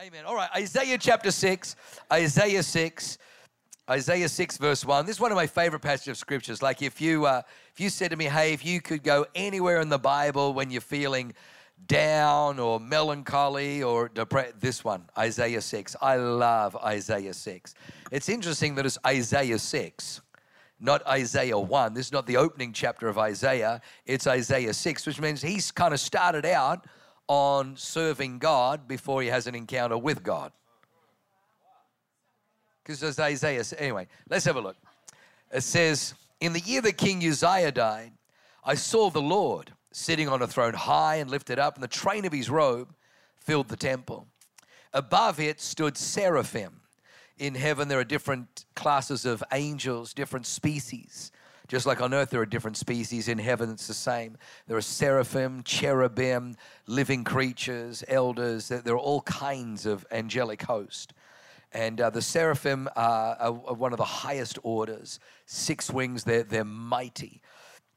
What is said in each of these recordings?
Amen. All right, Isaiah chapter 6. Isaiah 6. Isaiah 6 verse 1. This is one of my favorite passages of scriptures. Like if you uh, if you said to me, "Hey, if you could go anywhere in the Bible when you're feeling down or melancholy or depressed, this one, Isaiah 6. I love Isaiah 6. It's interesting that it's Isaiah 6 not Isaiah 1. This is not the opening chapter of Isaiah. It's Isaiah 6, which means he's kind of started out on serving God before he has an encounter with God. Because as Isaiah, said, anyway, let's have a look. It says, In the year that King Uzziah died, I saw the Lord sitting on a throne high and lifted up, and the train of his robe filled the temple. Above it stood seraphim in heaven, there are different classes of angels, different species. Just like on earth, there are different species. In heaven, it's the same. There are seraphim, cherubim, living creatures, elders. There are all kinds of angelic host. And uh, the seraphim are, are, one of the highest orders. Six wings, they're, they're mighty.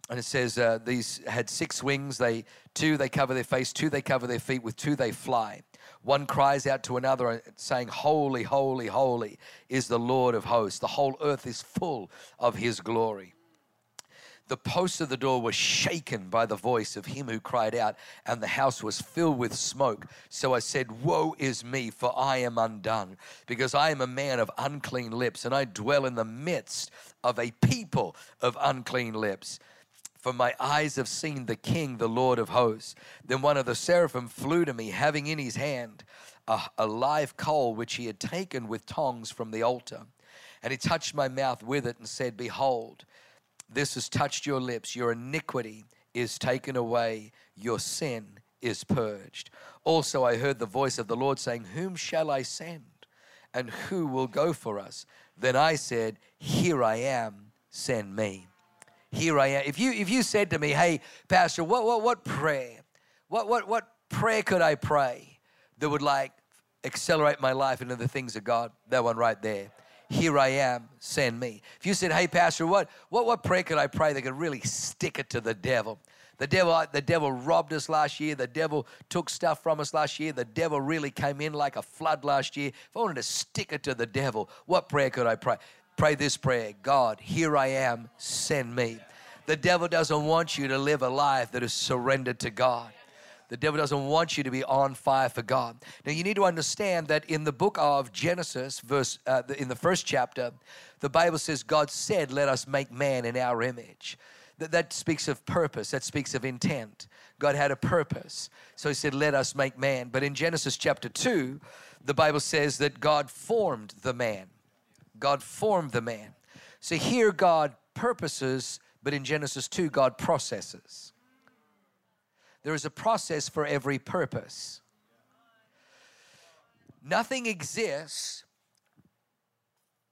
And it says uh, these had six wings. They two they cover their face, two they cover their feet. With two they fly. One cries out to another, saying, Holy, holy, holy is the Lord of hosts. The whole earth is full of his glory. The posts of the door were shaken by the voice of him who cried out, and the house was filled with smoke. So I said, Woe is me, for I am undone, because I am a man of unclean lips, and I dwell in the midst of a people of unclean lips for my eyes have seen the King, the Lord of hosts. Then one of the seraphim flew to me, having in his hand a, a live coal which he had taken with tongs from the altar. And he touched my mouth with it and said, Behold, this has touched your lips. Your iniquity is taken away, your sin is purged. Also, I heard the voice of the Lord saying, Whom shall I send? And who will go for us? Then I said, Here I am, send me here I am. If you if you said to me, hey, Pastor, what what what prayer? What what what prayer could I pray that would like accelerate my life into the things of God? That one right there. Here I am, send me. If you said, hey, Pastor, what what what prayer could I pray that could really stick it to the devil? The devil, uh, the devil robbed us last year. The devil took stuff from us last year. The devil really came in like a flood last year. If I wanted to stick it to the devil, what prayer could I pray? Pray this prayer God, here I am, send me. The devil doesn't want you to live a life that is surrendered to God. The devil doesn't want you to be on fire for God. Now, you need to understand that in the book of Genesis, verse uh, in the first chapter, the Bible says, God said, Let us make man in our image. That, that speaks of purpose, that speaks of intent. God had a purpose. So he said, Let us make man. But in Genesis chapter 2, the Bible says that God formed the man. God formed the man. So here God purposes, but in Genesis 2, God processes. There is a process for every purpose. Nothing exists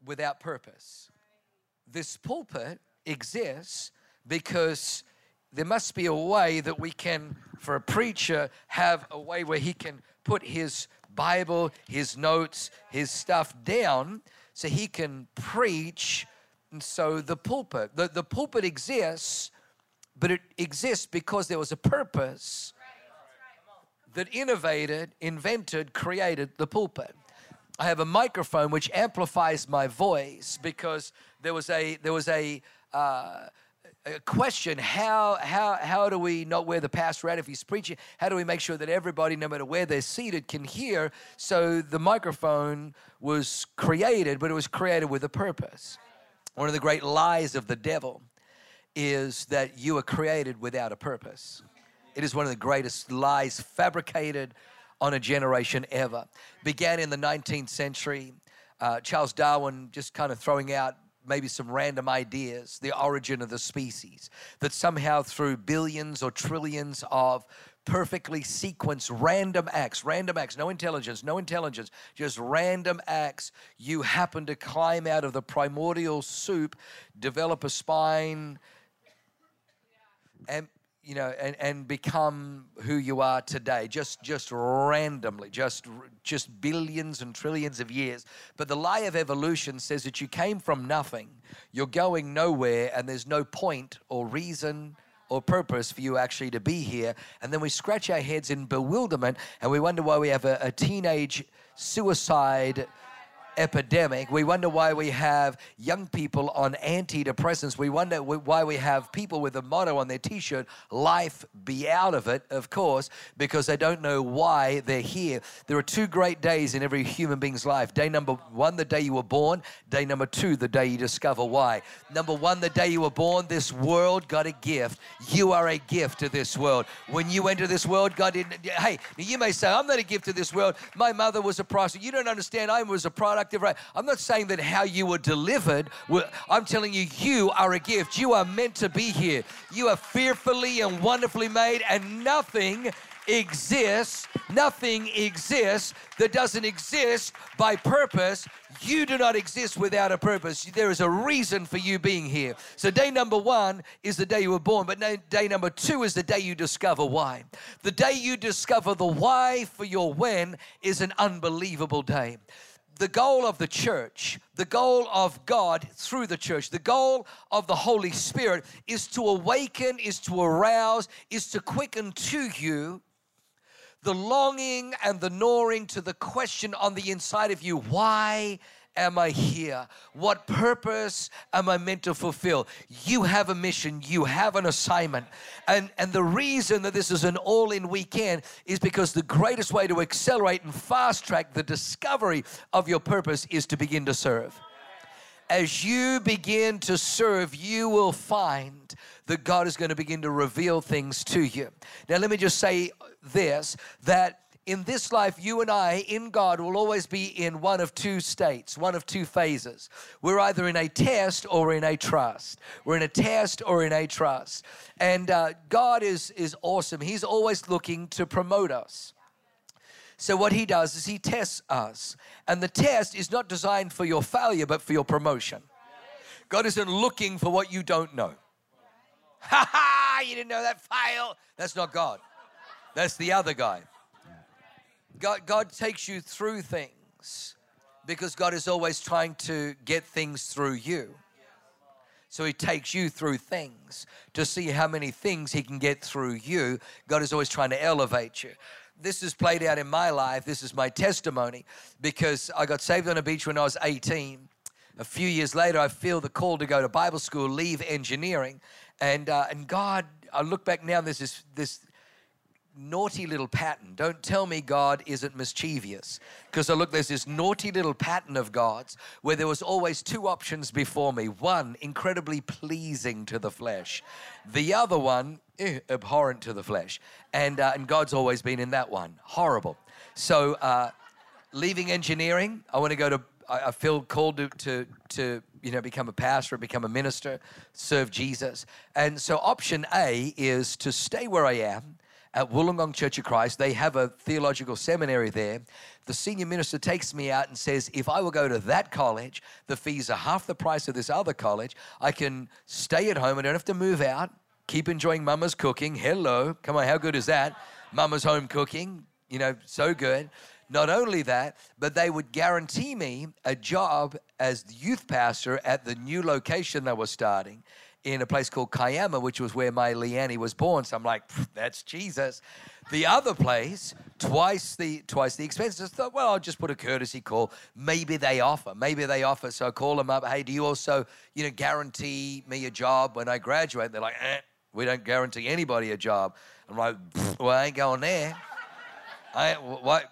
without purpose. This pulpit exists because there must be a way that we can, for a preacher, have a way where he can put his Bible, his notes, his stuff down so he can preach. And so the pulpit, the, the pulpit exists, but it exists because there was a purpose that innovated, invented, created the pulpit. I have a microphone which amplifies my voice because there was a there was a uh, a question how how how do we not wear the pastor out if he's preaching? How do we make sure that everybody no matter where they're seated can hear? So the microphone was created but it was created with a purpose. One of the great lies of the devil is that you are created without a purpose. It is one of the greatest lies fabricated on a generation ever. Began in the 19th century uh, charles darwin just kind of throwing out maybe some random ideas, the origin of the species, that somehow through billions or trillions of perfectly sequenced random acts, random acts, no intelligence, no intelligence, just random acts, you happen to climb out of the primordial soup, develop a spine, and you know and, and become who you are today just just randomly just just billions and trillions of years but the lie of evolution says that you came from nothing you're going nowhere and there's no point or reason or purpose for you actually to be here. And then we scratch our heads in bewilderment and we wonder why we have a, a teenage suicide epidemic. We wonder why we have young people on antidepressants. We wonder why we have people with a motto on their t shirt, life be out of it, of course, because they don't know why they're here. There are two great days in every human being's life. Day number one, the day you were born. Day number two, the day you discover why. Number one, the day you were born, this world got a gift. You are a gift to this world. When you enter this world, God didn't. Hey, you may say, I'm not a gift to this world. My mother was a prostitute. You don't understand. I was a product I'm not saying that how you were delivered. I'm telling you, you are a gift. You are meant to be here. You are fearfully and wonderfully made, and nothing exists, nothing exists that doesn't exist by purpose. You do not exist without a purpose. There is a reason for you being here. So, day number one is the day you were born, but day number two is the day you discover why. The day you discover the why for your when is an unbelievable day the goal of the church, the goal of God through the church, the goal of the Holy Spirit is to awaken, is to arouse, is to quicken to you the longing and the gnawing to the question on the inside of you why am I here? What purpose am I meant to fulfill? You have a mission, you have an assignment. And, and the reason that this is an all in weekend is because the greatest way to accelerate and fast track the discovery of your purpose is to begin to serve. As you begin to serve, you will find that God is going to begin to reveal things to you. Now, let me just say this that in this life, you and I, in God, will always be in one of two states, one of two phases. We're either in a test or in a trust. We're in a test or in a trust. And uh, God is, is awesome. He's always looking to promote us. So, what He does is He tests us. And the test is not designed for your failure, but for your promotion. God isn't looking for what you don't know. Ha ha, you didn't know that fail. That's not God. That's the other guy. God, God takes you through things because God is always trying to get things through you. So he takes you through things to see how many things he can get through you. God is always trying to elevate you. This is played out in my life. This is my testimony because I got saved on a beach when I was 18. A few years later, I feel the call to go to Bible school, leave engineering, and uh, and God. I look back now. There's this this naughty little pattern. Don't tell me God isn't mischievous. Because look, there's this naughty little pattern of God's where there was always two options before me. One, incredibly pleasing to the flesh. The other one, eh, abhorrent to the flesh. And, uh, and God's always been in that one. Horrible. So, uh, leaving engineering, I want to go to, I, I feel called to, to, to you know, become a pastor, become a minister, serve Jesus. And so option A is to stay where I am at Wollongong Church of Christ. They have a theological seminary there. The senior minister takes me out and says, if I will go to that college, the fees are half the price of this other college. I can stay at home. I don't have to move out. Keep enjoying mama's cooking. Hello. Come on, how good is that? Mama's home cooking, you know, so good. Not only that, but they would guarantee me a job as youth pastor at the new location they were starting in a place called Kiama, which was where my Leanne was born. So I'm like, that's Jesus. The other place, twice the twice the expenses. Thought, well, I'll just put a courtesy call. Maybe they offer. Maybe they offer. So I call them up. Hey, do you also, you know, guarantee me a job when I graduate? They're like, eh, we don't guarantee anybody a job. I'm like, well, I ain't going there. I what?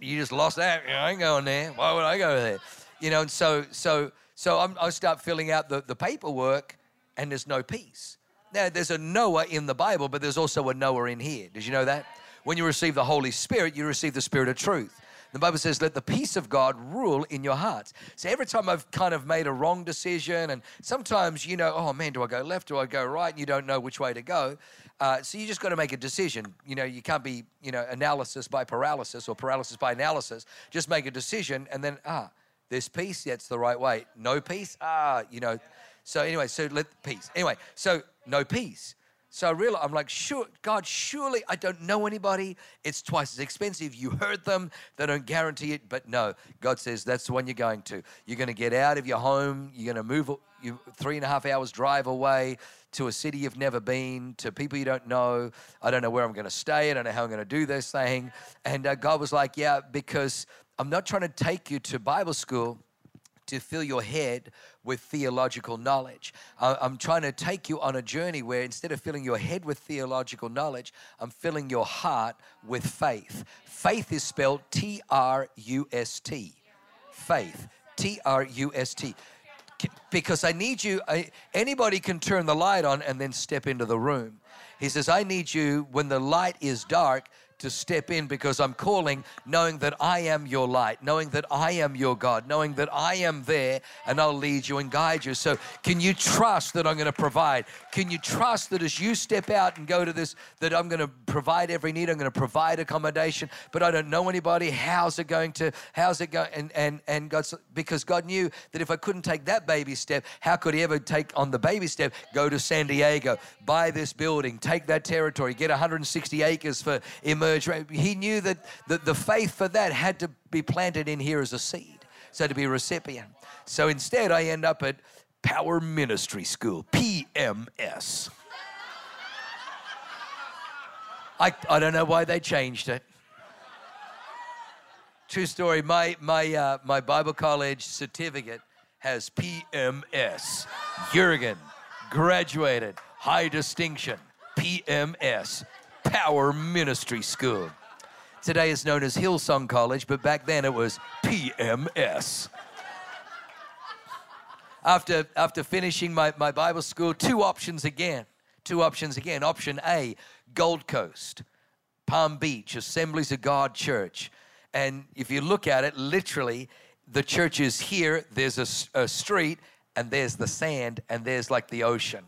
You just lost that. I ain't going there. Why would I go there? You know, and so so so I'm, I start filling out the, the paperwork and there's no peace. Now, there's a Noah in the Bible, but there's also a Noah in here. Did you know that? When you receive the Holy Spirit, you receive the Spirit of truth. The Bible says, let the peace of God rule in your hearts. So every time I've kind of made a wrong decision, and sometimes you know, oh man, do I go left? Do I go right? And you don't know which way to go. Uh, so you just got to make a decision. You know, you can't be, you know, analysis by paralysis or paralysis by analysis. Just make a decision, and then, ah, there's peace. That's the right way. No peace. Ah, you know, so anyway, so let peace. Anyway, so no peace. So I realized, I'm like, sure, God, surely I don't know anybody. It's twice as expensive. You heard them, they don't guarantee it. But no, God says that's the one you're going to. You're going to get out of your home. You're going to move you three and a half hours drive away to a city you've never been, to people you don't know. I don't know where I'm going to stay. I don't know how I'm going to do this thing. And uh, God was like, yeah, because I'm not trying to take you to Bible school to fill your head with theological knowledge. I'm trying to take you on a journey where instead of filling your head with theological knowledge, I'm filling your heart with faith. Faith is spelled T R U S T. Faith. T R U S T. Because I need you, I, anybody can turn the light on and then step into the room. He says, I need you when the light is dark to step in because I'm calling, knowing that I am your light, knowing that I am your God, knowing that I am there and I'll lead you and guide you. So, can you trust that I'm going to provide? Can you trust that as you step out and go to this, that I'm going to provide every need? I'm going to provide accommodation, but I don't know anybody. How's it going to? How's it going? And and and God, because God knew that if I couldn't take that baby step, how could He ever take on the baby step? Go to San Diego, buy this building, take that territory, get 160 acres for emergency he knew that the, the faith for that had to be planted in here as a seed, so to be a recipient. So instead, I end up at Power Ministry School, PMS. I, I don't know why they changed it. True story. My my uh, my Bible college certificate has PMS. Jurgen graduated, high distinction. PMS. Power Ministry School. Today is known as Hillsong College, but back then it was PMS. After, after finishing my, my Bible school, two options again. Two options again. Option A, Gold Coast, Palm Beach, Assemblies of God Church. And if you look at it, literally, the church is here, there's a, a street, and there's the sand, and there's like the ocean.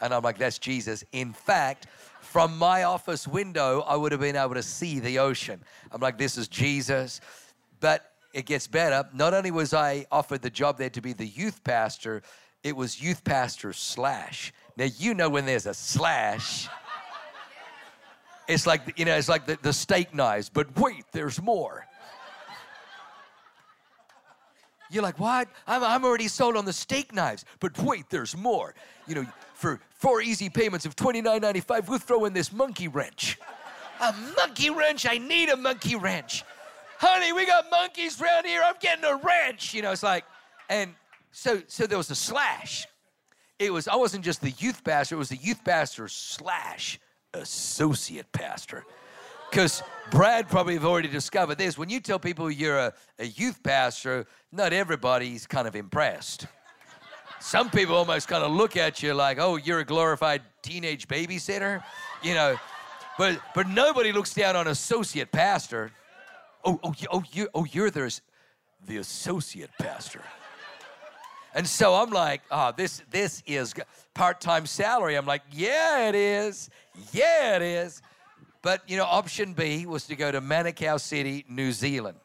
And I'm like, that's Jesus. In fact, from my office window, I would have been able to see the ocean. I'm like, this is Jesus. But it gets better. Not only was I offered the job there to be the youth pastor, it was youth pastor slash. Now, you know when there's a slash, it's like, you know, it's like the, the steak knives, but wait, there's more. You're like, what? I'm, I'm already sold on the steak knives, but wait, there's more. You know, for four easy payments of $29.95, we'll throw in this monkey wrench. A monkey wrench? I need a monkey wrench. Honey, we got monkeys around here. I'm getting a wrench. You know, it's like, and so so there was a slash. It was I wasn't just the youth pastor, it was the youth pastor slash associate pastor. Because Brad probably have already discovered this. When you tell people you're a, a youth pastor, not everybody's kind of impressed. Some people almost kind of look at you like, oh, you're a glorified teenage babysitter, you know. But but nobody looks down on associate pastor. Oh, oh, oh, you, oh, you're there's the associate pastor. And so I'm like, oh, this this is part-time salary. I'm like, yeah, it is. Yeah, it is. But you know, option B was to go to Manukau City, New Zealand.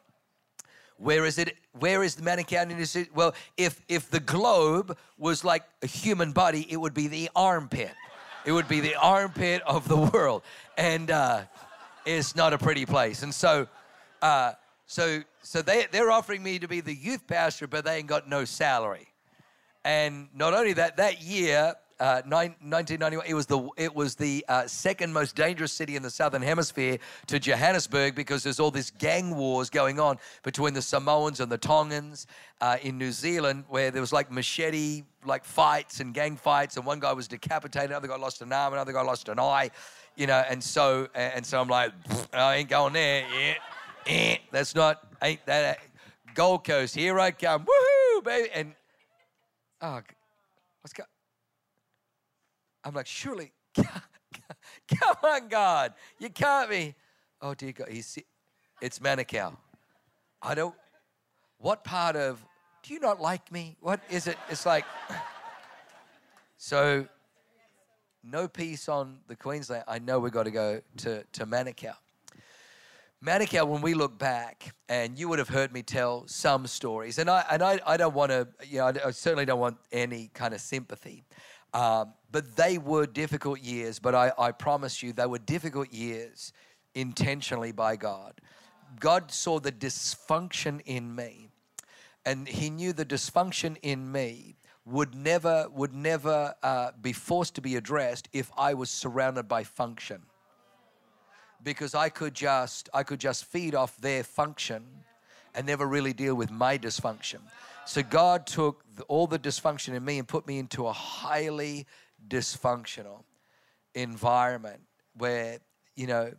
Where is it? Where is the Manukau? Well, if if the globe was like a human body, it would be the armpit. It would be the armpit of the world, and uh, it's not a pretty place. And so, uh, so so they they're offering me to be the youth pastor, but they ain't got no salary. And not only that, that year 1991. Uh, it was the it was the uh, second most dangerous city in the southern hemisphere to Johannesburg because there's all this gang wars going on between the Samoans and the Tongans uh, in New Zealand, where there was like machete like fights and gang fights, and one guy was decapitated, another guy lost an arm, another guy lost an eye, you know. And so and so I'm like, I ain't going there. Yeah, eh, that's not ain't that. Gold Coast, here I come, woohoo, baby, and oh, what's going? I'm like, surely, come on, God, you can't be. Oh dear God, he's it's Manukau. I don't. What part of? Do you not like me? What is it? It's like. So, no peace on the Queensland. I know we've got to go to to Manukau. Manukau, when we look back, and you would have heard me tell some stories, and I and I, I don't want to, you know, I certainly don't want any kind of sympathy. Um, but they were difficult years, but I, I promise you, they were difficult years intentionally by God. God saw the dysfunction in me, and He knew the dysfunction in me would never would never uh, be forced to be addressed if I was surrounded by function. Because I could just I could just feed off their function and never really deal with my dysfunction. So God took all the dysfunction in me and put me into a highly dysfunctional environment where you know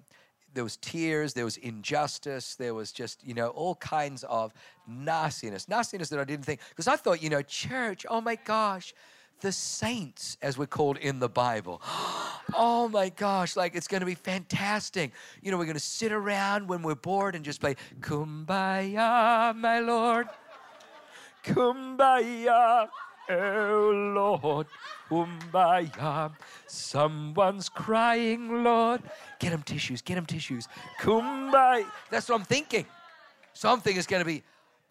there was tears, there was injustice, there was just, you know, all kinds of nastiness. Nastiness that I didn't think, because I thought, you know, church, oh my gosh, the saints, as we're called in the Bible. oh my gosh, like it's going to be fantastic. You know, we're going to sit around when we're bored and just play Kumbaya, my Lord. Kumbaya, oh Lord. Kumbaya. Someone's crying, Lord. Get him tissues, get him tissues. Kumbaya. That's what I'm thinking. Something is going to be,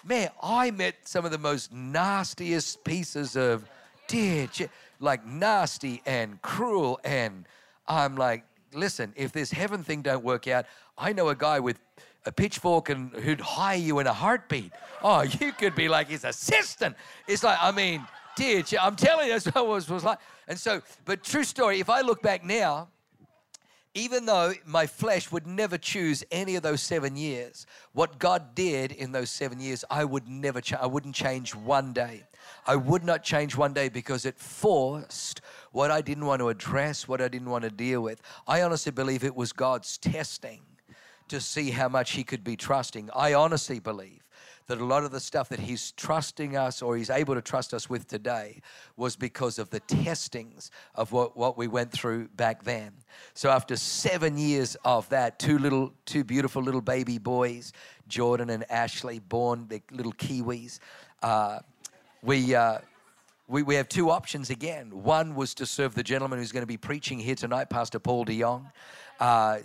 man, I met some of the most nastiest pieces of dear, like nasty and cruel. And I'm like, listen, if this heaven thing don't work out, I know a guy with a pitchfork and who'd hire you in a heartbeat. Oh, you could be like his assistant. It's like, I mean, dear, I'm telling you, that's what it was, was like. And so, but true story, if I look back now, even though my flesh would never choose any of those seven years, what God did in those seven years, I would never, ch- I wouldn't change one day. I would not change one day because it forced what I didn't want to address, what I didn't want to deal with. I honestly believe it was God's testing to see how much He could be trusting. I honestly believe that a lot of the stuff that he's trusting us or he's able to trust us with today was because of the testings of what, what we went through back then. So after seven years of that, two little, two beautiful little baby boys, Jordan and Ashley, born, little Kiwis, uh, we, uh, we, we have two options again. One was to serve the gentleman who's going to be preaching here tonight, Pastor Paul de Jong. Uh,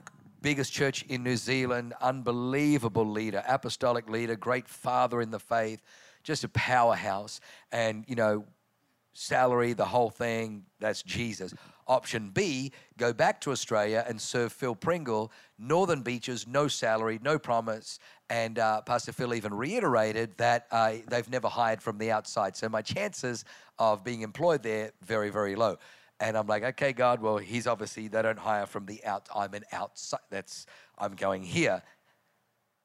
biggest church in New Zealand, unbelievable leader, apostolic leader, great father in the faith, just a powerhouse. And, you know, salary, the whole thing, that's Jesus. Option B, go back to Australia and serve Phil Pringle, Northern Beaches, no salary, no promise. And uh, Pastor Phil even reiterated that uh, they've never hired from the outside. So my chances of being employed there, very, very low. And I'm like, okay, God, well, he's obviously, they don't hire from the out. I'm an outside. That's, I'm going here.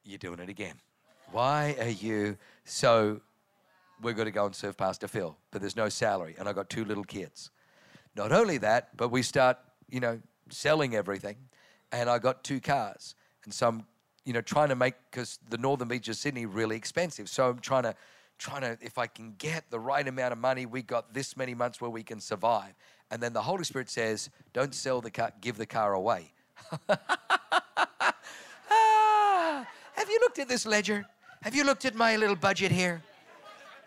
You're doing it again. Why are you so? We're going to go and serve Pastor Phil, but there's no salary. And I got two little kids. Not only that, but we start, you know, selling everything. And I got two cars. And so I'm, you know, trying to make, because the northern beach of Sydney really expensive. So I'm trying to, trying to, if I can get the right amount of money, we got this many months where we can survive. And then the Holy Spirit says, don't sell the car, give the car away. ah, have you looked at this ledger? Have you looked at my little budget here?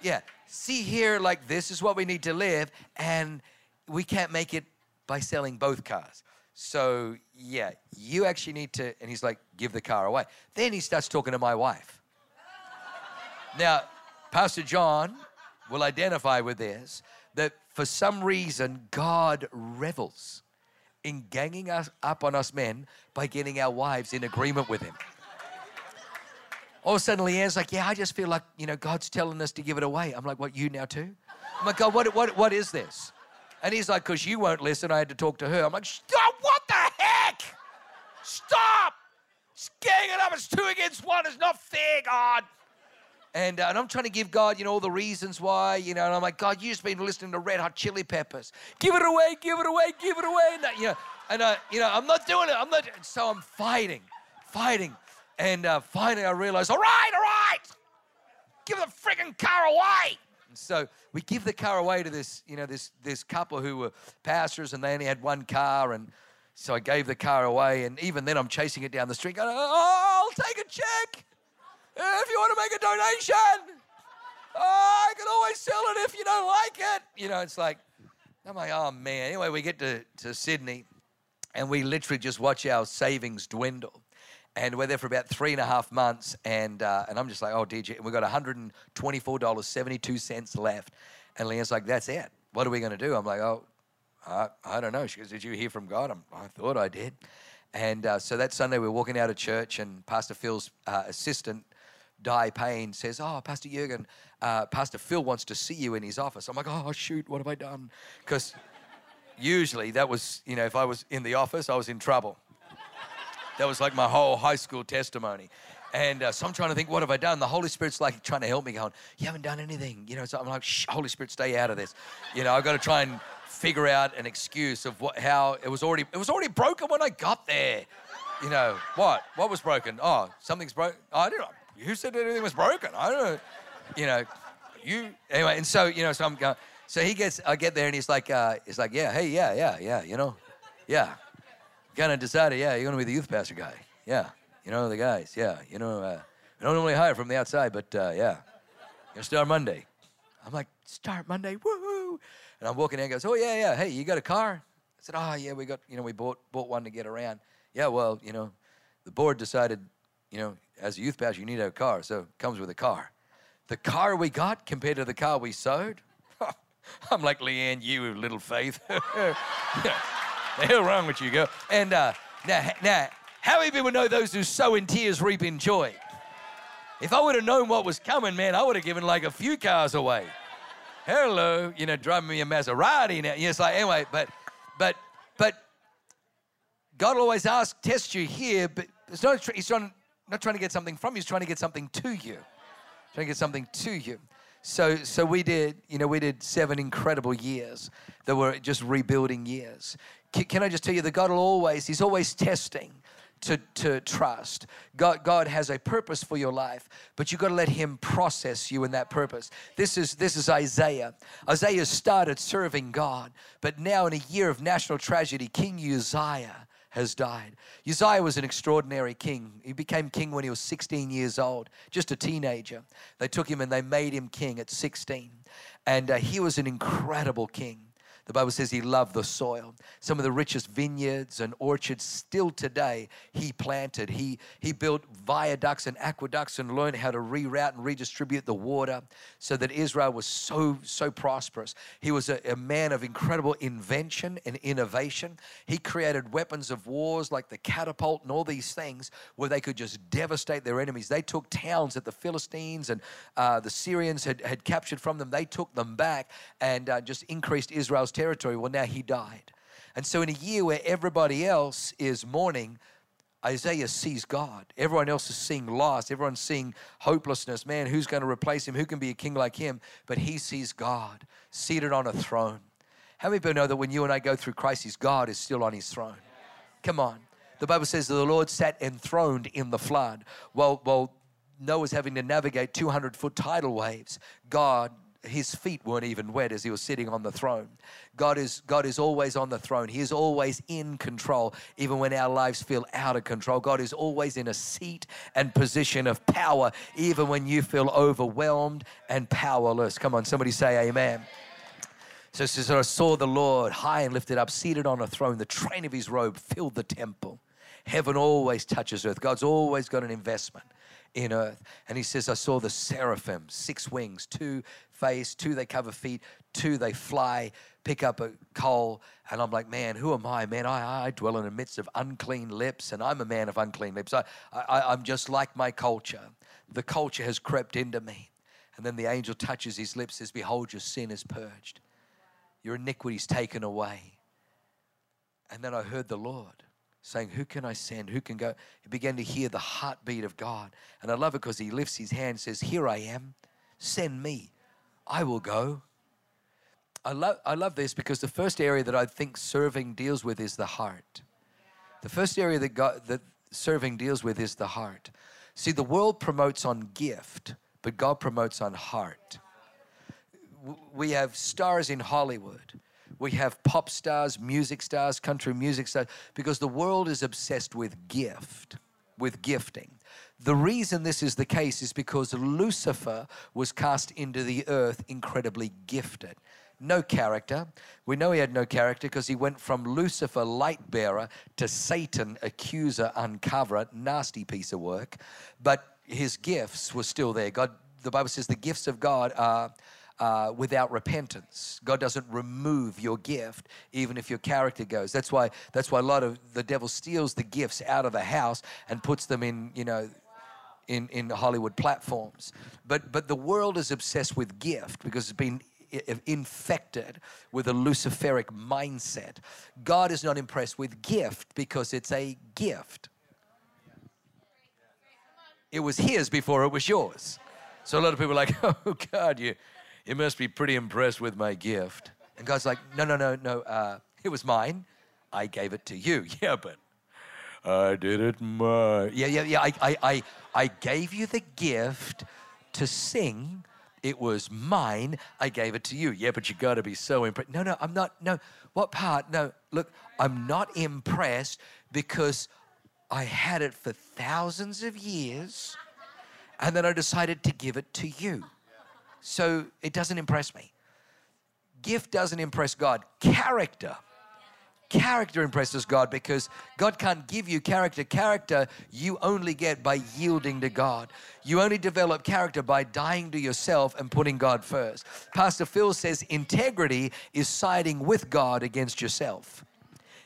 Yeah. See here, like this is what we need to live, and we can't make it by selling both cars. So, yeah, you actually need to. And he's like, give the car away. Then he starts talking to my wife. Now, Pastor John will identify with this that for some reason, God revels in ganging us up on us men by getting our wives in agreement with Him. All of a sudden, Leanne's like, Yeah, I just feel like, you know, God's telling us to give it away. I'm like, What, you now too? I'm like, God, what, what, what is this? And he's like, Because you won't listen, I had to talk to her. I'm like, Stop, what the heck? Stop! It's ganging up. It's two against one. It's not fair, God. And, uh, and I'm trying to give God, you know, all the reasons why, you know, and I'm like, God, you've just been listening to Red Hot Chili Peppers. Give it away, give it away, give it away. And, that, you know, and uh, you know, I'm not doing it. I'm not. So I'm fighting, fighting. And uh, finally I realized, all right, all right, give the freaking car away. So we give the car away to this, you know, this, this couple who were pastors and they only had one car. And so I gave the car away. And even then I'm chasing it down the street going, oh, I'll take a check. If you want to make a donation, oh, I can always sell it if you don't like it. You know, it's like, I'm like, oh man. Anyway, we get to, to Sydney and we literally just watch our savings dwindle. And we're there for about three and a half months. And, uh, and I'm just like, oh, DJ, we've got $124.72 left. And Leanne's like, that's it. What are we going to do? I'm like, oh, I, I don't know. She goes, Did you hear from God? I'm, I thought I did. And uh, so that Sunday, we are walking out of church, and Pastor Phil's uh, assistant, Di Payne, says, Oh, Pastor Jurgen, uh, Pastor Phil wants to see you in his office. I'm like, Oh, shoot, what have I done? Because usually that was, you know, if I was in the office, I was in trouble. That was like my whole high school testimony. And uh, so I'm trying to think, what have I done? The Holy Spirit's like trying to help me, going, You haven't done anything. You know, so I'm like, Shh, Holy Spirit, stay out of this. You know, I've got to try and figure out an excuse of what, how it was already, it was already broken when I got there. You know, what? What was broken? Oh, something's broken. Oh, I don't know. You said anything was broken. I don't know. You know, you, anyway, and so, you know, so I'm going, so he gets, I get there and he's like, uh, he's like, yeah, hey, yeah, yeah, yeah, you know, yeah. Kind of decided, yeah, you're to be the youth pastor guy. Yeah. You know, the guys, yeah. You know, uh, we don't normally hire from the outside, but uh, yeah. You're start Monday. I'm like, start Monday, woohoo! And I'm walking in and goes, oh, yeah, yeah, hey, you got a car? I said, oh, yeah, we got, you know, we bought, bought one to get around. Yeah, well, you know, the board decided, you know, as a youth pastor, you need a car, so it comes with a car. The car we got compared to the car we sowed, I'm like, Leanne, you little faith. the hell wrong with you, girl? And uh, now, now, how many people know those who sow in tears reap in joy? If I would have known what was coming, man, I would have given like a few cars away. Hello, you know, driving me a Maserati now. Yes, like anyway, but but but God will always asks, test you here, but it's not he's trying not trying to get something from you, he's trying to get something to you. Trying to get something to you. So so we did, you know, we did seven incredible years that were just rebuilding years. Can, can I just tell you that God will always, He's always testing to, to trust. God, God has a purpose for your life, but you've got to let Him process you in that purpose. This is, this is Isaiah. Isaiah started serving God, but now in a year of national tragedy, King Uzziah has died. Uzziah was an extraordinary king. He became king when he was 16 years old, just a teenager. They took him and they made him king at 16. And uh, he was an incredible king. The Bible says he loved the soil. Some of the richest vineyards and orchards still today he planted. He, he built viaducts and aqueducts and learned how to reroute and redistribute the water so that Israel was so, so prosperous. He was a, a man of incredible invention and innovation. He created weapons of wars like the catapult and all these things where they could just devastate their enemies. They took towns that the Philistines and uh, the Syrians had, had captured from them, they took them back and uh, just increased Israel's territory. Well, now he died. And so, in a year where everybody else is mourning, Isaiah sees God. Everyone else is seeing loss. Everyone's seeing hopelessness. Man, who's going to replace him? Who can be a king like him? But he sees God seated on a throne. How many people know that when you and I go through crises, God is still on his throne? Come on. The Bible says that the Lord sat enthroned in the flood. While, while Noah's having to navigate 200 foot tidal waves, God his feet weren't even wet as he was sitting on the throne. God is, God is always on the throne. He is always in control, even when our lives feel out of control. God is always in a seat and position of power, even when you feel overwhelmed and powerless. Come on, somebody say amen. So, so I saw the Lord high and lifted up, seated on a throne. The train of his robe filled the temple. Heaven always touches earth. God's always got an investment in earth. And he says, I saw the seraphim, six wings, two face, two they cover feet, two they fly, pick up a coal. And I'm like, man, who am I? Man, I, I dwell in the midst of unclean lips, and I'm a man of unclean lips. I, I, I'm just like my culture. The culture has crept into me. And then the angel touches his lips, says, Behold, your sin is purged, your iniquity is taken away. And then I heard the Lord saying, Who can I send? Who can go? He began to hear the heartbeat of God. And I love it because he lifts his hand and says, Here I am, send me. I will go. I love, I love this because the first area that I think serving deals with is the heart. The first area that, God, that serving deals with is the heart. See, the world promotes on gift, but God promotes on heart. We have stars in Hollywood. We have pop stars, music stars, country music stars, because the world is obsessed with gift, with gifting. The reason this is the case is because Lucifer was cast into the earth incredibly gifted. No character. We know he had no character because he went from Lucifer, light bearer, to Satan, accuser, uncoverer. Nasty piece of work. But his gifts were still there. God, the Bible says the gifts of God are uh, without repentance. God doesn't remove your gift, even if your character goes. That's why. That's why a lot of the devil steals the gifts out of a house and puts them in, you know, in in Hollywood platforms. But but the world is obsessed with gift because it's been infected with a luciferic mindset. God is not impressed with gift because it's a gift. It was his before it was yours. So a lot of people are like, oh God, you you must be pretty impressed with my gift. And God's like, no, no, no, no, uh, it was mine. I gave it to you. Yeah, but I did it my. Yeah, yeah, yeah. I, I, I, I gave you the gift to sing. It was mine. I gave it to you. Yeah, but you got to be so impressed. No, no, I'm not. No, what part? No, look, I'm not impressed because I had it for thousands of years and then I decided to give it to you. So it doesn't impress me. Gift doesn't impress God. Character. Character impresses God because God can't give you character. Character you only get by yielding to God. You only develop character by dying to yourself and putting God first. Pastor Phil says integrity is siding with God against yourself.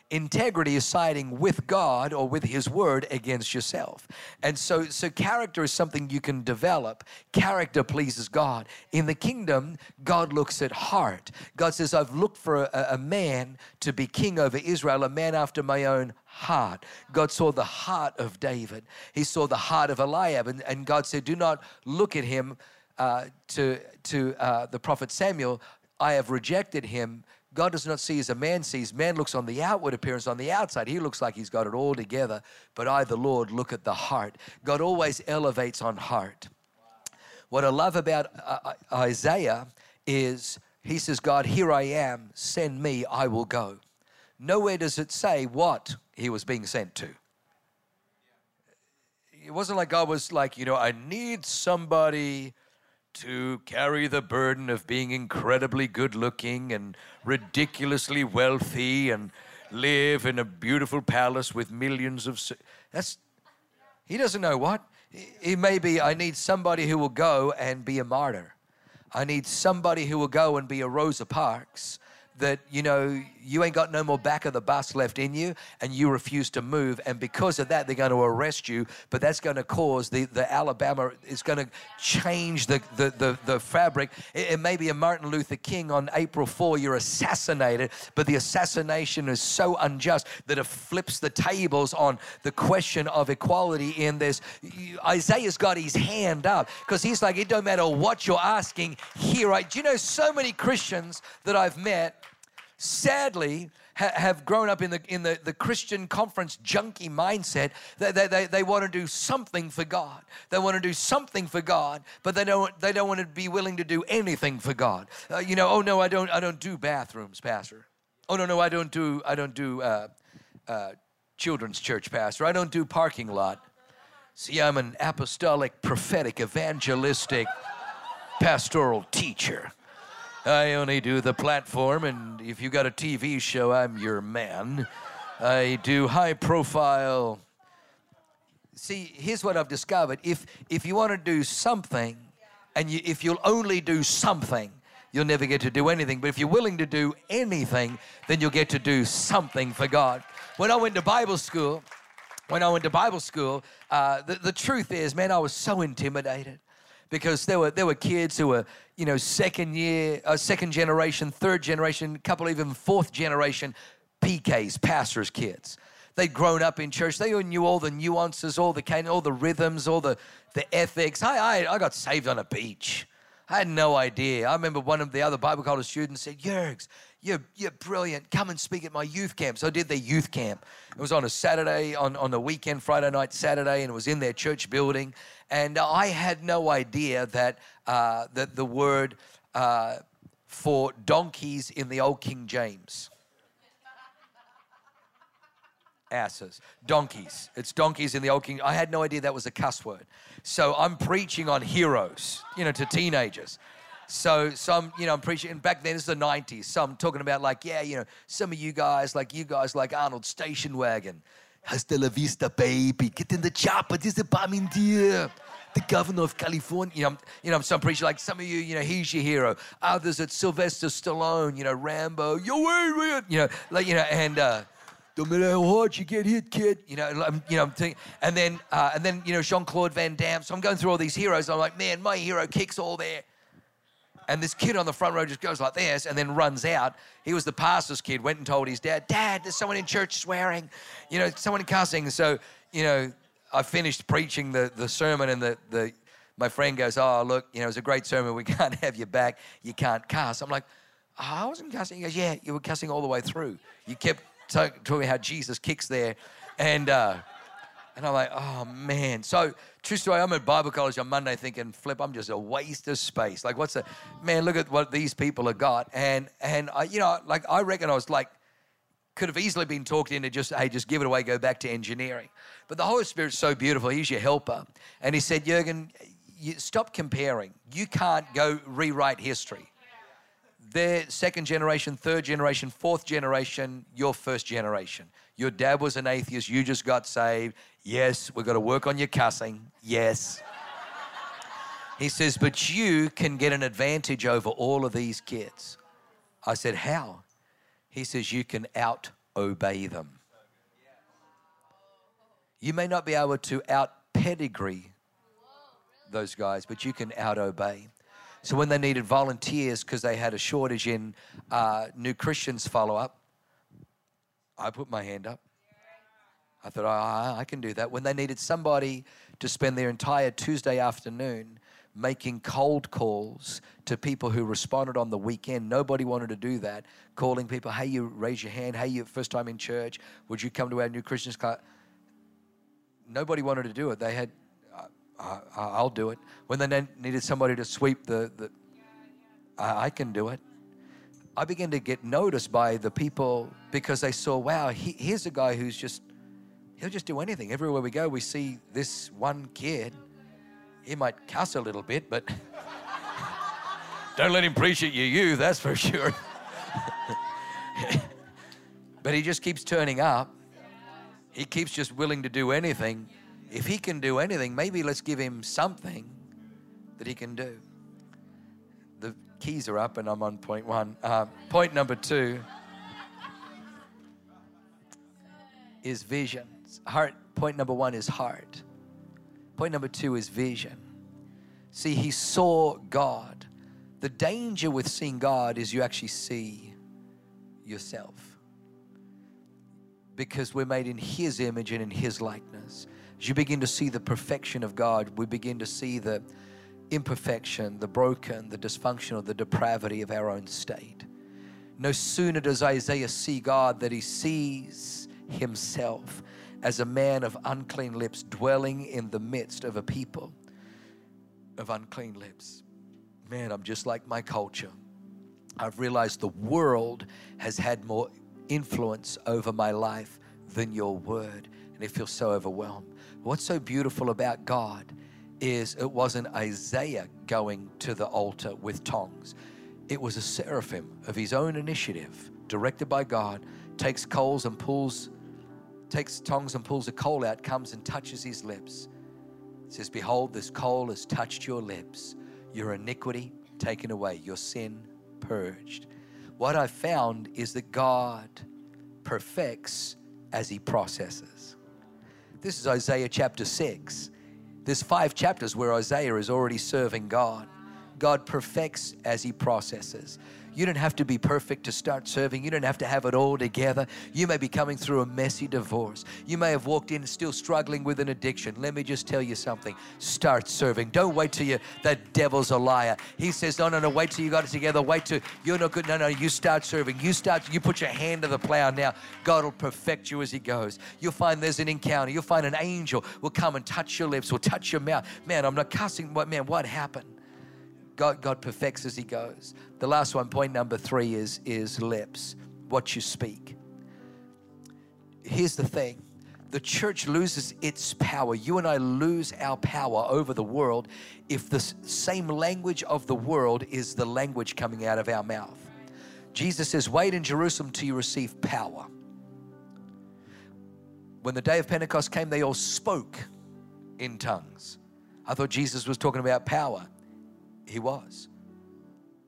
Integrity is siding with God or with His Word against yourself. And so, so character is something you can develop. Character pleases God. In the kingdom, God looks at heart. God says, I've looked for a, a man to be king over Israel, a man after my own heart. God saw the heart of David. He saw the heart of Eliab. And, and God said, Do not look at him uh, to, to uh, the prophet Samuel. I have rejected him God does not see as a man sees. Man looks on the outward appearance, on the outside. He looks like he's got it all together. But I, the Lord, look at the heart. God always elevates on heart. What I love about uh, uh, Isaiah is he says, God, here I am, send me, I will go. Nowhere does it say what he was being sent to. It wasn't like God was like, you know, I need somebody to carry the burden of being incredibly good looking and ridiculously wealthy and live in a beautiful palace with millions of. That's. He doesn't know what. He may be, I need somebody who will go and be a martyr. I need somebody who will go and be a Rosa Parks that you know you ain't got no more back of the bus left in you and you refuse to move and because of that they're going to arrest you but that's going to cause the, the alabama is going to change the, the, the, the fabric. It, it, may be a martin luther king on april 4 you're assassinated but the assassination is so unjust that it flips the tables on the question of equality in this. Isaiah's got his hand up because he's like it don't matter what you're asking here right do you know so many christians that i've met sadly ha- have grown up in the in the, the Christian conference junkie mindset. They, they, they, they want to do something for God. They want to do something for God, but they don't they don't want to be willing to do anything for God. Uh, you know, oh no, I don't I don't do bathrooms, pastor. Oh no, no, I don't do I don't do uh, uh, children's church, pastor. I don't do parking lot. See, I'm an apostolic, prophetic, evangelistic, pastoral teacher. I only do the platform, and if you got a TV show, I'm your man. I do high profile. See, here's what I've discovered. If if you want to do something, and you, if you'll only do something, you'll never get to do anything. But if you're willing to do anything, then you'll get to do something for God. When I went to Bible school, when I went to Bible school, uh, the, the truth is, man, I was so intimidated because there were there were kids who were you know second year, uh, second generation, third generation, couple even fourth generation PKs, pastors' kids. They'd grown up in church. They knew all the nuances, all the all the rhythms, all the the ethics. I I, I got saved on a beach. I had no idea. I remember one of the other Bible college students said, Yergs, you're, you're brilliant. Come and speak at my youth camp. So I did their youth camp. It was on a Saturday, on, on a weekend, Friday night, Saturday, and it was in their church building. And I had no idea that, uh, that the word uh, for donkeys in the Old King James asses, donkeys. It's donkeys in the old king. I had no idea that was a cuss word. So I'm preaching on heroes, you know, to teenagers. So some, you know, I'm preaching. And back then it's the '90s. So I'm talking about like, yeah, you know, some of you guys, like you guys, like Arnold Station Wagon. Hasta la vista, baby. Get in the chopper. This is bombing deer. the governor of California. You know, you know, I'm some preacher like some of you, you know, he's your hero. Others, it's Sylvester Stallone. You know, Rambo. Yo, wait, wait. You know, like you know, and. Uh, don't matter how hard you get hit, kid. You know, I'm, you know, I'm thinking, and then, uh, and then, you know, Jean Claude Van Damme. So I'm going through all these heroes. I'm like, man, my hero kicks all there. And this kid on the front row just goes like this and then runs out. He was the pastor's kid, went and told his dad, Dad, there's someone in church swearing, you know, someone cussing. So, you know, I finished preaching the, the sermon and the, the my friend goes, Oh, look, you know, it was a great sermon. We can't have you back. You can't cuss. I'm like, oh, I wasn't cussing. He goes, Yeah, you were cussing all the way through. You kept talking how Jesus kicks there. And, uh, and I'm like, oh man. So, true story, I'm at Bible college on Monday thinking, flip, I'm just a waste of space. Like, what's the, man, look at what these people have got. And, and I, you know, like, I reckon I was like, could have easily been talked into just, hey, just give it away, go back to engineering. But the Holy Spirit's so beautiful. He's your helper. And he said, Jurgen, you, stop comparing. You can't go rewrite history. They're second generation, third generation, fourth generation, your first generation. Your dad was an atheist, you just got saved. Yes, we've got to work on you're cussing. Yes. He says, but you can get an advantage over all of these kids. I said, How? He says, You can out obey them. You may not be able to out pedigree those guys, but you can out obey. So when they needed volunteers because they had a shortage in uh, new Christians follow up, I put my hand up. I thought, oh, I can do that. When they needed somebody to spend their entire Tuesday afternoon making cold calls to people who responded on the weekend, nobody wanted to do that. Calling people, hey, you raise your hand. Hey, you first time in church. Would you come to our new Christians class? Nobody wanted to do it. They had, uh, I'll do it. When they needed somebody to sweep the, the I, I can do it. I began to get noticed by the people because they saw, wow, he, here's a guy who's just He'll just do anything. Everywhere we go, we see this one kid. He might cuss a little bit, but don't let him preach at you, you, that's for sure. but he just keeps turning up. He keeps just willing to do anything. If he can do anything, maybe let's give him something that he can do. The keys are up, and I'm on point one. Uh, point number two is vision heart. Point number one is heart. Point number two is vision. See, he saw God. The danger with seeing God is you actually see yourself. Because we're made in His image and in His likeness. As you begin to see the perfection of God, we begin to see the imperfection, the broken, the dysfunctional, the depravity of our own state. No sooner does Isaiah see God that he sees himself as a man of unclean lips, dwelling in the midst of a people of unclean lips. Man, I'm just like my culture. I've realized the world has had more influence over my life than your word, and it feels so overwhelmed. What's so beautiful about God is it wasn't Isaiah going to the altar with tongs, it was a seraphim of his own initiative, directed by God, takes coals and pulls takes tongs and pulls a coal out, comes and touches his lips. says, Behold, this coal has touched your lips, your iniquity taken away, your sin purged. What I've found is that God perfects as he processes. This is Isaiah chapter 6. There's five chapters where Isaiah is already serving God. God perfects as he processes. You don't have to be perfect to start serving. You don't have to have it all together. You may be coming through a messy divorce. You may have walked in still struggling with an addiction. Let me just tell you something. Start serving. Don't wait till you the devil's a liar. He says, No, no, no, wait till you got it together. Wait till you're not good. No, no, you start serving. You start, you put your hand to the plow now. God will perfect you as He goes. You'll find there's an encounter. You'll find an angel will come and touch your lips, will touch your mouth. Man, I'm not cussing, but man, what happened? God, God perfects as He goes. The last one, point number three, is, is lips, what you speak. Here's the thing the church loses its power. You and I lose our power over the world if the same language of the world is the language coming out of our mouth. Jesus says, Wait in Jerusalem till you receive power. When the day of Pentecost came, they all spoke in tongues. I thought Jesus was talking about power. He was.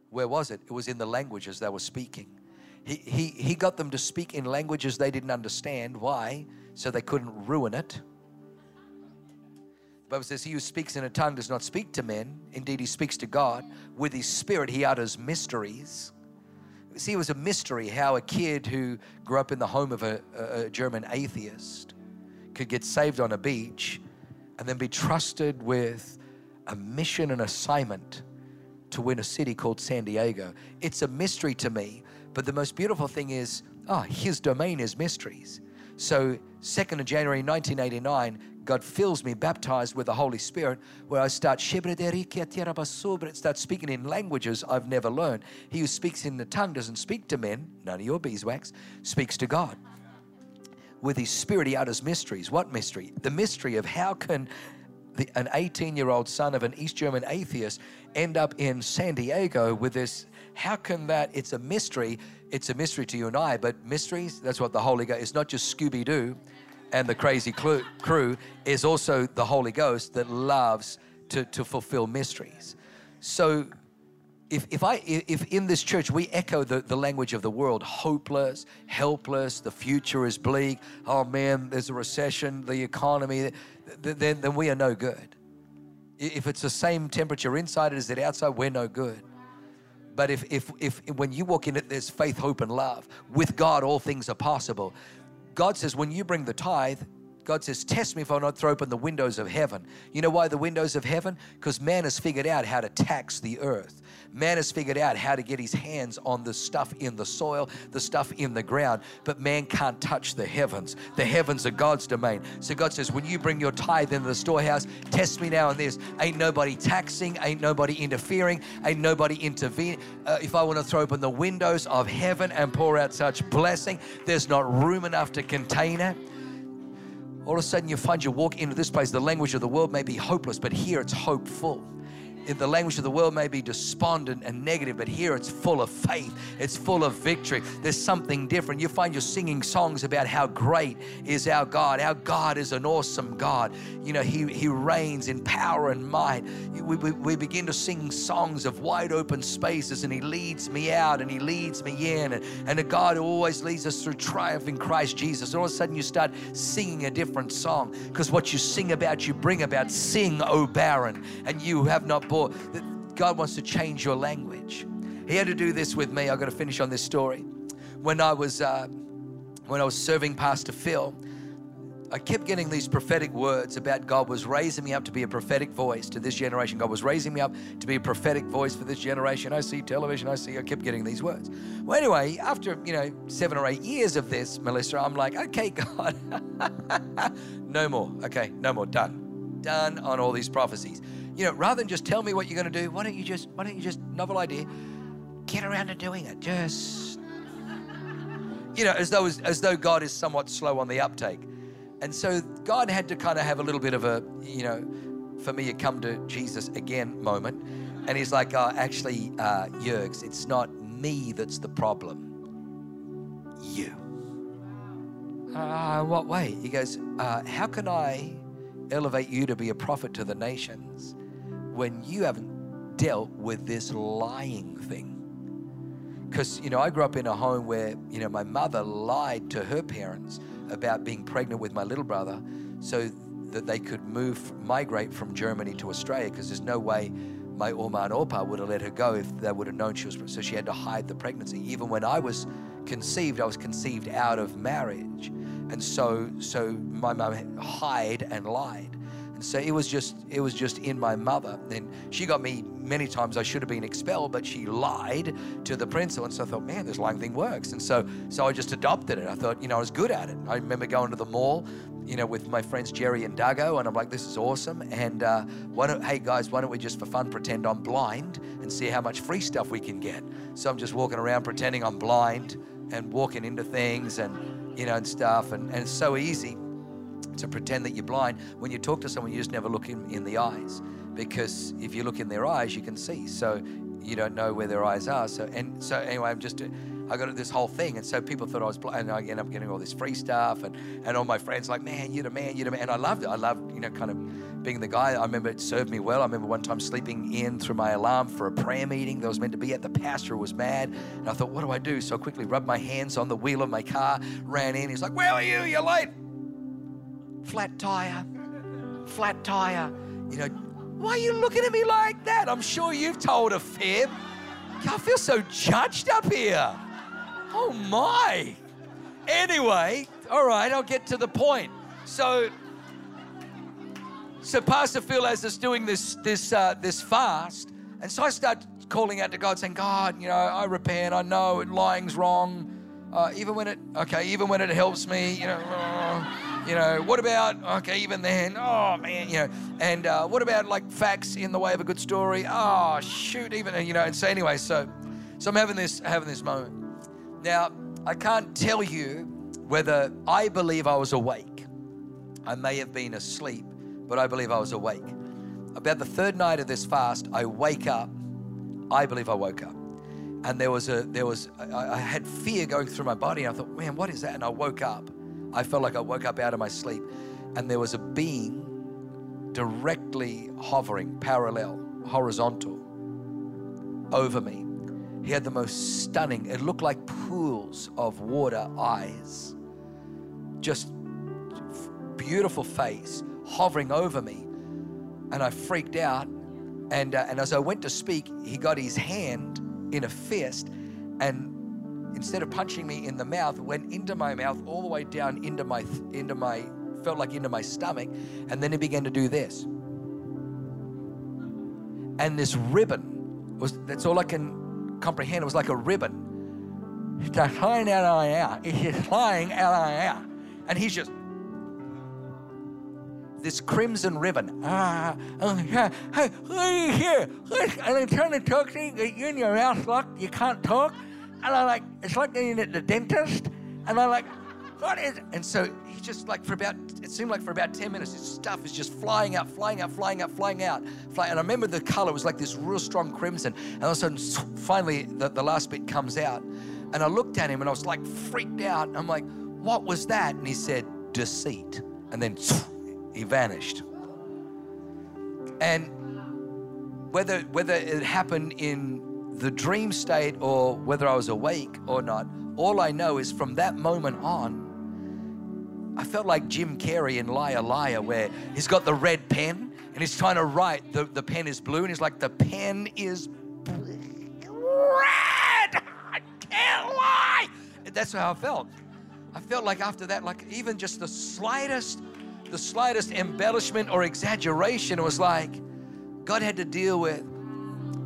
Where was it? It was in the languages they were speaking. He, he, he got them to speak in languages they didn't understand. Why? So they couldn't ruin it. The Bible says, He who speaks in a tongue does not speak to men. Indeed, he speaks to God. With his spirit, he utters mysteries. See, it was a mystery how a kid who grew up in the home of a, a German atheist could get saved on a beach and then be trusted with a mission and assignment to win a city called San Diego. It's a mystery to me, but the most beautiful thing is, oh, his domain is mysteries. So, 2nd of January 1989, God fills me, baptized with the Holy Spirit, where I start start speaking in languages I've never learned. He who speaks in the tongue doesn't speak to men, none of your beeswax, speaks to God. With his spirit, he utters mysteries. What mystery? The mystery of how can the, an 18 year old son of an East German atheist end up in San Diego with this. How can that? It's a mystery. It's a mystery to you and I, but mysteries, that's what the Holy Ghost, it's not just Scooby Doo and the crazy crew, is also the Holy Ghost that loves to, to fulfill mysteries. So if, if I if in this church we echo the, the language of the world, hopeless, helpless, the future is bleak, oh man, there's a recession, the economy, then, then we are no good. If it's the same temperature inside as it outside, we're no good. But if, if, if when you walk in it, there's faith, hope, and love. With God, all things are possible. God says, when you bring the tithe, God says, Test me if I'll not throw open the windows of heaven. You know why the windows of heaven? Because man has figured out how to tax the earth. Man has figured out how to get his hands on the stuff in the soil, the stuff in the ground, but man can't touch the heavens. The heavens are God's domain. So God says, when you bring your tithe into the storehouse, test me now on this. Ain't nobody taxing, ain't nobody interfering, ain't nobody intervening. Uh, if I want to throw open the windows of heaven and pour out such blessing, there's not room enough to contain it all of a sudden you find you walk into this place, the language of the world may be hopeless, but here it's hopeful the language of the world may be despondent and negative, but here it's full of faith. It's full of victory. There's something different. You find you're singing songs about how great is our God. Our God is an awesome God. You know, He, he reigns in power and might. We, we, we begin to sing songs of wide open spaces, and He leads me out and He leads me in. And, and a God who always leads us through triumph in Christ Jesus. And all of a sudden, you start singing a different song because what you sing about, you bring about. Sing, O barren, and you have not that God wants to change your language. He had to do this with me. I've got to finish on this story. When I was uh, when I was serving Pastor Phil, I kept getting these prophetic words about God was raising me up to be a prophetic voice to this generation. God was raising me up to be a prophetic voice for this generation. I see television, I see, I kept getting these words. Well, anyway, after, you know, seven or eight years of this, Melissa, I'm like, okay, God, no more. Okay, no more. Done. Done on all these prophecies you know, rather than just tell me what you're going to do, why don't you just, why don't you just, novel idea, get around to doing it. Just, you know, as though, as though God is somewhat slow on the uptake. And so God had to kind of have a little bit of a, you know, for me, a come to Jesus again moment. And he's like, oh, actually, uh, Yergs, it's not me that's the problem, you. Uh, what way? He goes, uh, how can I elevate you to be a prophet to the nations when you haven't dealt with this lying thing. Because, you know, I grew up in a home where, you know, my mother lied to her parents about being pregnant with my little brother so that they could move, migrate from Germany to Australia because there's no way my Oma and Opa would have let her go if they would have known she was, so she had to hide the pregnancy. Even when I was conceived, I was conceived out of marriage. And so, so my mum hid and lied. And so it was just it was just in my mother. And she got me many times I should have been expelled, but she lied to the principal. And so I thought, man, this lying thing works. And so so I just adopted it. I thought, you know, I was good at it. I remember going to the mall, you know, with my friends Jerry and Dago, and I'm like, this is awesome. And uh, why don't hey guys, why don't we just for fun pretend I'm blind and see how much free stuff we can get? So I'm just walking around pretending I'm blind and walking into things and you know and stuff and, and it's so easy to pretend that you're blind. When you talk to someone, you just never look in, in the eyes because if you look in their eyes, you can see. So you don't know where their eyes are. So and so anyway, I'm just I got this whole thing. And so people thought I was, blind, and I end up getting all this free stuff. And, and all my friends like, man, you're the man, you're the man. And I loved it. I loved, you know, kind of being the guy. I remember it served me well. I remember one time sleeping in through my alarm for a prayer meeting that was meant to be at. The pastor was mad. And I thought, what do I do? So I quickly rubbed my hands on the wheel of my car, ran in. He's like, where are you? You're late. Flat tire. Flat tire. You know, why are you looking at me like that? I'm sure you've told a fib. I feel so judged up here. Oh my. Anyway, all right, I'll get to the point. So, so Pastor Phil has us doing this this uh, this fast, and so I start calling out to God, saying, God, you know, I repent. I know lying's wrong. Uh, even when it okay, even when it helps me, you know. You know, what about, okay, even then, oh man, you know, and uh, what about like facts in the way of a good story? Oh, shoot, even, you know, and so anyway, so, so I'm having this, having this moment. Now, I can't tell you whether I believe I was awake. I may have been asleep, but I believe I was awake. About the third night of this fast, I wake up. I believe I woke up. And there was a, there was, I, I had fear going through my body. And I thought, man, what is that? And I woke up I felt like I woke up out of my sleep and there was a being directly hovering, parallel, horizontal over me. He had the most stunning, it looked like pools of water eyes. Just beautiful face hovering over me. And I freaked out. And, uh, and as I went to speak, he got his hand in a fist and instead of punching me in the mouth, went into my mouth all the way down into my into my felt like into my stomach, and then he began to do this. And this ribbon was that's all I can comprehend. It was like a ribbon. It's just flying out of my. It's just flying out my out. And he's just this crimson ribbon. Ah, oh, yeah. Hey, are here? And I'm trying to talk to you. You're in your mouth locked. You can't talk. And I'm like, it's like being at the dentist. And I'm like, what is? And so he just like for about, it seemed like for about 10 minutes, his stuff is just flying out, flying out, flying out, flying out. And I remember the color was like this real strong crimson. And all of a sudden, finally, the, the last bit comes out. And I looked at him and I was like freaked out. I'm like, what was that? And he said, deceit. And then he vanished. And whether whether it happened in the dream state or whether I was awake or not, all I know is from that moment on, I felt like Jim Carrey in Liar Liar, where he's got the red pen and he's trying to write. The, the pen is blue, and he's like, The pen is red. I can't lie. That's how I felt. I felt like after that, like even just the slightest, the slightest embellishment or exaggeration was like God had to deal with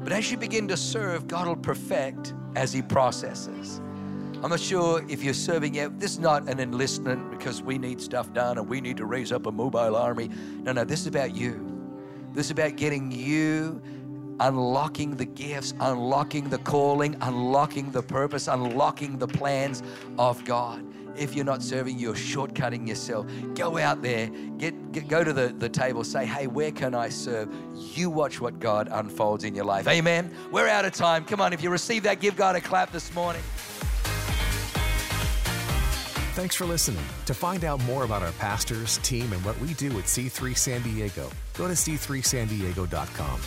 but as you begin to serve, God will perfect as He processes. I'm not sure if you're serving yet. This is not an enlistment because we need stuff done and we need to raise up a mobile army. No, no, this is about you. This is about getting you unlocking the gifts, unlocking the calling, unlocking the purpose, unlocking the plans of God if you're not serving, you're shortcutting yourself. Go out there, get, get, go to the, the table, say, hey, where can I serve? You watch what God unfolds in your life. Amen. We're out of time. Come on, if you receive that, give God a clap this morning. Thanks for listening. To find out more about our pastors, team, and what we do at C3 San Diego, go to c3sandiego.com.